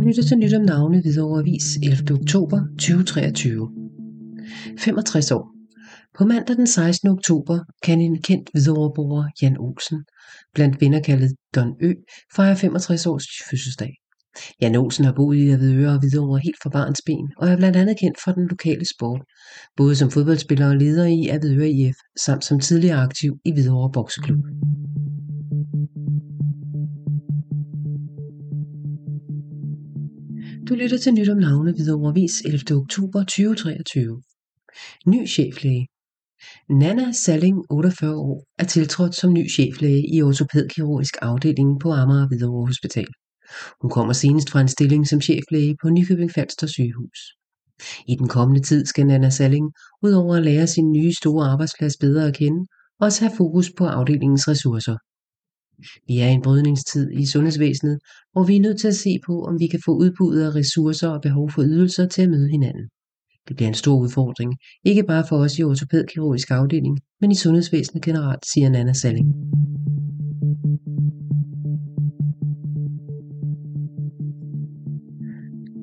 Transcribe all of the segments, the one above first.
Du lytter til nyt om navne Hvidovre Avis 11. oktober 2023. 65 år. På mandag den 16. oktober kan en kendt Hvidovreborger, Jan Olsen, blandt venner kaldet Don Ø, fejre 65 års fødselsdag. Jan Olsen har boet i Avedøre og Hvidovre helt fra barns ben, og er blandt andet kendt for den lokale sport, både som fodboldspiller og leder i Avedøre IF, samt som tidligere aktiv i Hvidovre Bokseklub. Du lytter til nyt om navne ved 11. oktober 2023. Ny cheflæge. Nana Salling, 48 år, er tiltrådt som ny cheflæge i ortopædkirurgisk afdeling på Amager Hvidovre Hospital. Hun kommer senest fra en stilling som cheflæge på Nykøbing Falster sygehus. I den kommende tid skal Nana Salling, udover at lære sin nye store arbejdsplads bedre at kende, også have fokus på afdelingens ressourcer. Vi er i en brydningstid i sundhedsvæsenet, hvor vi er nødt til at se på, om vi kan få udbuddet af ressourcer og behov for ydelser til at møde hinanden. Det bliver en stor udfordring, ikke bare for os i ortopædkirurgisk afdeling, men i sundhedsvæsenet generelt, siger Nana Salling.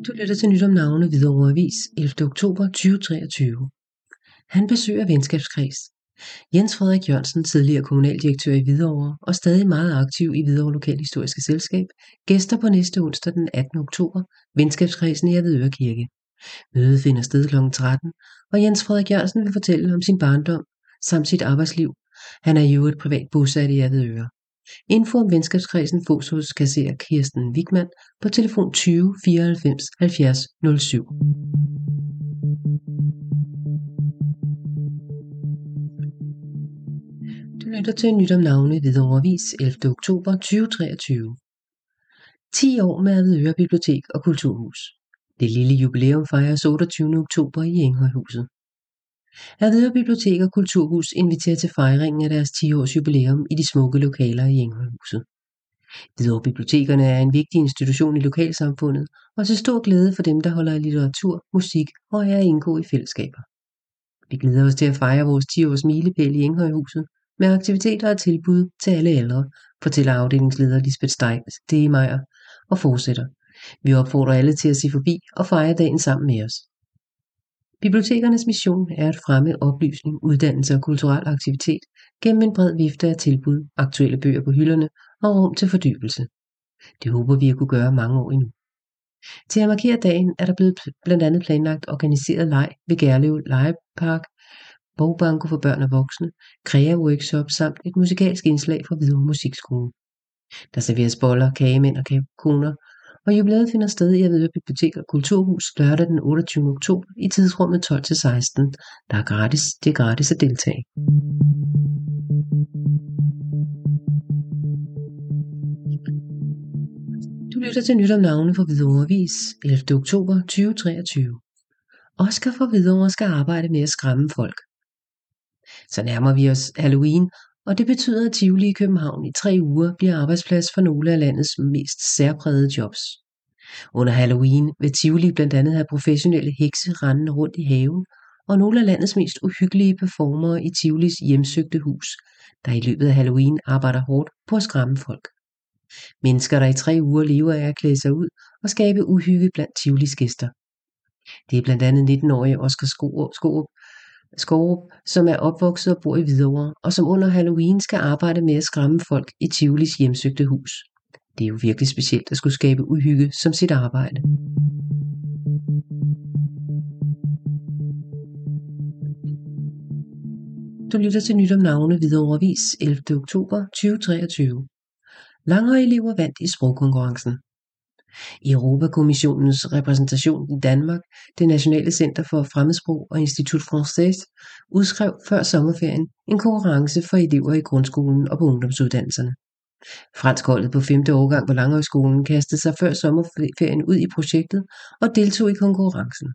Du lytter til nyt om navne Hvidovre Avis 11. oktober 2023. Han besøger venskabskreds. Jens Frederik Jørgensen, tidligere kommunaldirektør i Hvidovre og stadig meget aktiv i Hvidovre Lokalhistoriske Selskab, gæster på næste onsdag den 18. oktober venskabskredsen i Avedøre Kirke. Mødet finder sted kl. 13, og Jens Frederik Jørgensen vil fortælle om sin barndom samt sit arbejdsliv. Han er jo et privat bosat i Avedøre. Info om venskabskredsen fås hos kasserer Kirsten Wigman på telefon 20 94 70 07. lytter til nyt om navne Hvidovre Vis 11. oktober 2023. 10 år med Avedøre Bibliotek og Kulturhus. Det lille jubilæum fejres 28. oktober i Enghøjhuset. Avedøre Bibliotek og Kulturhus inviterer til fejringen af deres 10-års jubilæum i de smukke lokaler i Enghøjhuset. Hvidovre Bibliotekerne er en vigtig institution i lokalsamfundet og til stor glæde for dem, der holder af litteratur, musik og er at indgå i fællesskaber. Vi glæder os til at fejre vores 10-års milepæl i Enghøjhuset med aktiviteter og tilbud til alle ældre, fortæller afdelingsleder Lisbeth Stegemeier og fortsætter. Vi opfordrer alle til at se forbi og fejre dagen sammen med os. Bibliotekernes mission er at fremme oplysning, uddannelse og kulturel aktivitet gennem en bred vifte af tilbud, aktuelle bøger på hylderne og rum til fordybelse. Det håber vi at kunne gøre mange år endnu. Til at markere dagen er der blevet blandt andet planlagt organiseret leg ved Gærlev Legepark, bogbanko for børn og voksne, krea-workshop samt et musikalsk indslag fra Hvidovre Musikskole. Der serveres boller, kagemænd og kagekoner, og jubilæet finder sted i Avedøre Bibliotek og Kulturhus lørdag den 28. oktober i tidsrummet 12-16. Der er gratis, det er gratis at deltage. Du lytter til nyt om navne for Hvidovre Avis 11. oktober 2023. Oscar fra Hvidovre skal arbejde med at skræmme folk. Så nærmer vi os Halloween, og det betyder, at Tivoli i København i tre uger bliver arbejdsplads for nogle af landets mest særprægede jobs. Under Halloween vil Tivoli blandt andet have professionelle hekse rendende rundt i haven, og nogle af landets mest uhyggelige performere i Tivolis hjemsøgte hus, der i løbet af Halloween arbejder hårdt på at skræmme folk. Mennesker, der i tre uger lever af at klæde sig ud og skabe uhygge blandt Tivolis gæster. Det er blandt andet 19-årige Oscar Skorup, Skorup, som er opvokset og bor i Hvidovre, og som under Halloween skal arbejde med at skræmme folk i Tivolis hjemsøgte hus. Det er jo virkelig specielt at skulle skabe uhygge som sit arbejde. Du lytter til nyt om navne Hvidovre 11. oktober 2023. Langere elever vandt i sprogkonkurrencen. Europakommissionens repræsentation i Danmark, det Nationale Center for Fremmedsprog og Institut Français, udskrev før sommerferien en konkurrence for elever i grundskolen og på ungdomsuddannelserne. Franskholdet på 5. årgang på Langhøjskolen kastede sig før sommerferien ud i projektet og deltog i konkurrencen.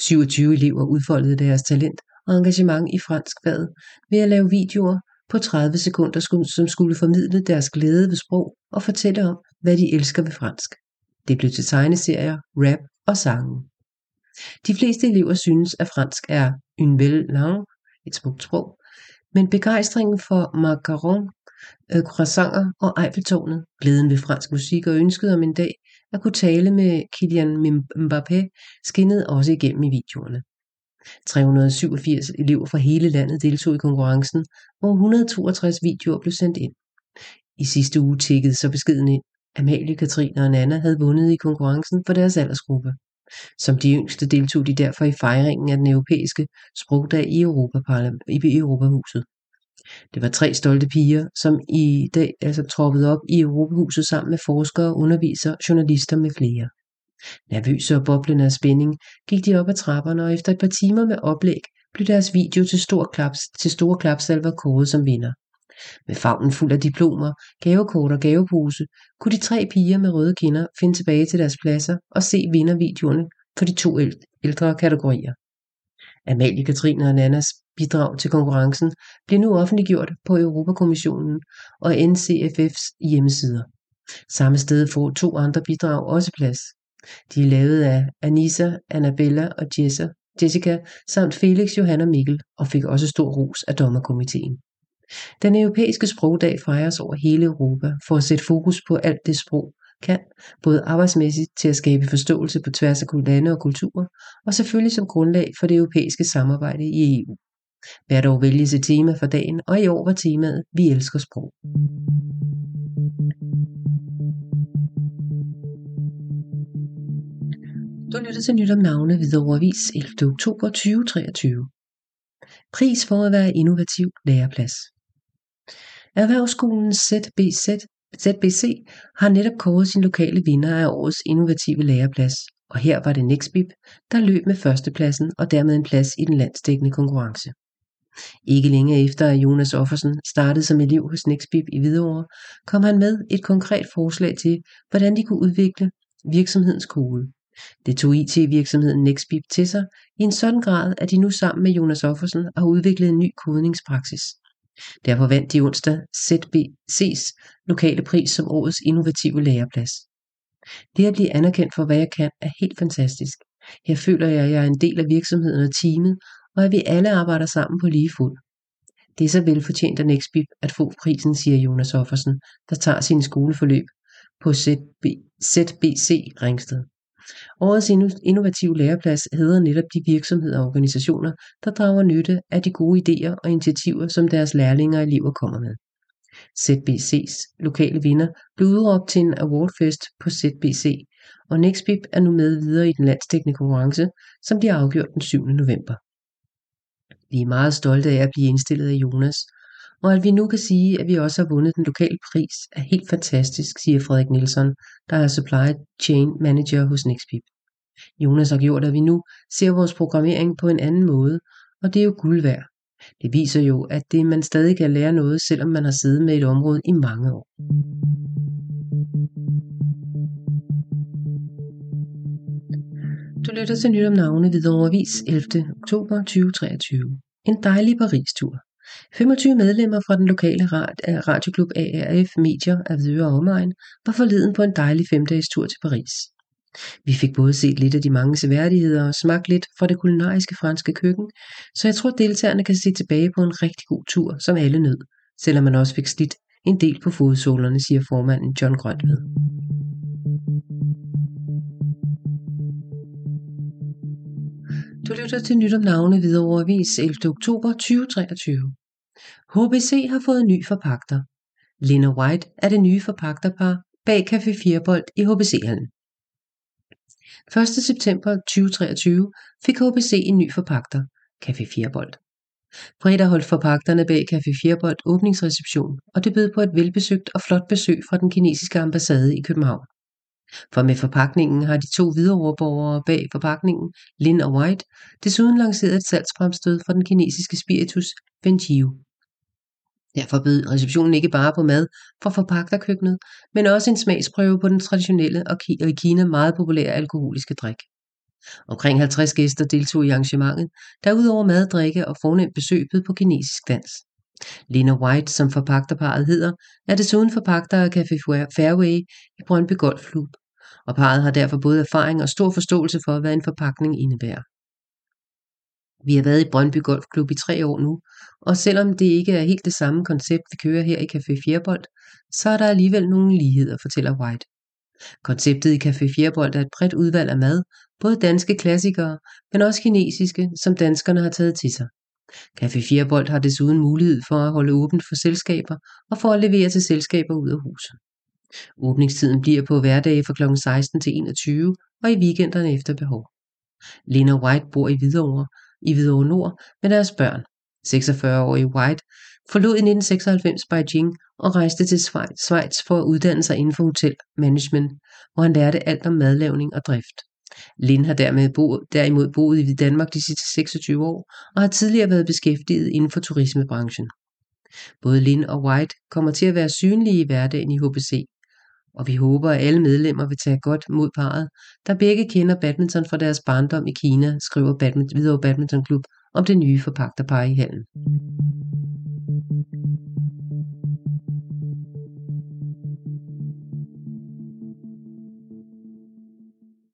27 elever udfoldede deres talent og engagement i franskfaget ved at lave videoer på 30 sekunder, som skulle formidle deres glæde ved sprog og fortælle om, hvad de elsker ved fransk. Det blev til tegneserier, rap og sange. De fleste elever synes, at fransk er une belle langue, et smukt sprog, men begejstringen for macaron, øh, croissanter og Eiffeltårnet, glæden ved fransk musik og ønsket om en dag at kunne tale med Kylian Mbappé skinnede også igennem i videoerne. 387 elever fra hele landet deltog i konkurrencen, hvor 162 videoer blev sendt ind. I sidste uge tikkede så beskeden ind. Amalie, Katrine og Nana havde vundet i konkurrencen for deres aldersgruppe. Som de yngste deltog de derfor i fejringen af den europæiske sprogdag i, i Europahuset. Det var tre stolte piger, som i dag altså troppede op i Europahuset sammen med forskere, undervisere, journalister med flere. Nervøse og boblende af spænding gik de op ad trapperne, og efter et par timer med oplæg blev deres video til, stor klaps, til store klapsalver kåret som vinder. Med favnen fuld af diplomer, gavekort og gavepose, kunne de tre piger med røde kinder finde tilbage til deres pladser og se vindervideoerne for de to ældre kategorier. Amalie, Katrine og Nannas bidrag til konkurrencen bliver nu offentliggjort på Europakommissionen og NCFF's hjemmesider. Samme sted får to andre bidrag også plads. De er lavet af Anissa, Annabella og Jessica samt Felix, Johanna Mikkel og fik også stor ros af dommerkomiteen. Den europæiske sprogdag fejres over hele Europa for at sætte fokus på alt det sprog kan, både arbejdsmæssigt til at skabe forståelse på tværs af lande og kulturer, og selvfølgelig som grundlag for det europæiske samarbejde i EU. Hvert år vælges et tema for dagen, og i år var temaet Vi elsker sprog. Du lytter til nyt om navne ved Avis 11. oktober 2023. Pris for at være innovativ læreplads. Erhvervsskolen ZBZ, ZBC har netop kåret sin lokale vinder af årets innovative læreplads, og her var det Nexbib, der løb med førstepladsen og dermed en plads i den landsdækkende konkurrence. Ikke længe efter at Jonas Offersen startede som elev hos Nexbib i Hvidovre, kom han med et konkret forslag til, hvordan de kunne udvikle virksomhedens kode. Det tog IT-virksomheden Nexbib til sig i en sådan grad, at de nu sammen med Jonas Offersen har udviklet en ny kodningspraksis. Derfor vandt de onsdag ZBC's lokale pris som årets innovative læreplads. Det at blive anerkendt for, hvad jeg kan, er helt fantastisk. Her føler jeg, at jeg er en del af virksomheden og teamet, og at vi alle arbejder sammen på lige fod. Det er så velfortjent af Nexbib at få prisen, siger Jonas Offersen, der tager sin skoleforløb på ZB, ZBC Ringsted. Årets innovative læreplads hedder netop de virksomheder og organisationer, der drager nytte af de gode idéer og initiativer, som deres lærlinge og elever kommer med. ZBC's lokale vinder blev udråbt til en awardfest på ZBC, og Nextbib er nu med videre i den landsdækkende konkurrence, som bliver afgjort den 7. november. Vi er meget stolte af at blive indstillet af Jonas, og at vi nu kan sige, at vi også har vundet den lokale pris, er helt fantastisk, siger Frederik Nielsen, der er Supply Chain Manager hos Nextpip. Jonas har gjort, at vi nu ser vores programmering på en anden måde, og det er jo guld værd. Det viser jo, at det man stadig kan lære noget, selvom man har siddet med et område i mange år. Du lytter til nyt om navne ved Avis 11. oktober 2023. En dejlig Paris-tur. 25 medlemmer fra den lokale øh, radioklub ARF Medier af Videre omegn var forleden på en dejlig femdages tur til Paris. Vi fik både set lidt af de mange seværdigheder og smagt lidt fra det kulinariske franske køkken, så jeg tror deltagerne kan se tilbage på en rigtig god tur, som alle nød, selvom man også fik slidt en del på fodsålerne, siger formanden John Grønved. Du lytter til nyt om navne videre Avis 11. oktober 2023. HBC har fået ny forpagter. Lena White er det nye forpagterpar bag Café Firebold i HBC-hallen. 1. september 2023 fik HBC en ny forpagter, Café Firebold. Fredag holdt forpagterne bag Café Firebold åbningsreception, og det bød på et velbesøgt og flot besøg fra den kinesiske ambassade i København. For med forpakningen har de to videreoverborgere bag forpakningen, Lin og White, desuden lanceret et salgsfremstød for den kinesiske spiritus Benjiu. Derfor bød receptionen ikke bare på mad fra forpagterkøkkenet, men også en smagsprøve på den traditionelle og i Kina meget populære alkoholiske drik. Omkring 50 gæster deltog i arrangementet, der udover mad, drikke og fornemt besøg bød på kinesisk dans. Lena White, som forpagterparet hedder, er desuden forpagter af Café Fairway i Brøndby Golfklub, og parret har derfor både erfaring og stor forståelse for, hvad en forpakning indebærer. Vi har været i Brøndby Golfklub i tre år nu, og selvom det ikke er helt det samme koncept, vi kører her i Café Fjerbold, så er der alligevel nogle ligheder, fortæller White. Konceptet i Café Fjerbold er et bredt udvalg af mad, både danske klassikere, men også kinesiske, som danskerne har taget til sig. Café Fjerbold har desuden mulighed for at holde åbent for selskaber og for at levere til selskaber ud af huset. Åbningstiden bliver på hverdage fra kl. 16 til 21 og i weekenderne efter behov. Lena White bor i Hvidovre, i Hvidovre Nord med deres børn. 46-årige White forlod i 1996 Beijing og rejste til Schweiz for at uddanne sig inden for hotelmanagement, hvor han lærte alt om madlavning og drift. Lin har dermed bo, derimod boet i Danmark de sidste 26 år og har tidligere været beskæftiget inden for turismebranchen. Både Lin og White kommer til at være synlige i hverdagen i HBC, og vi håber, at alle medlemmer vil tage godt mod parret, der begge kender badminton fra deres barndom i Kina, skriver Badminton, Hvidovre Badminton Klub om det nye forpagterpar i hallen.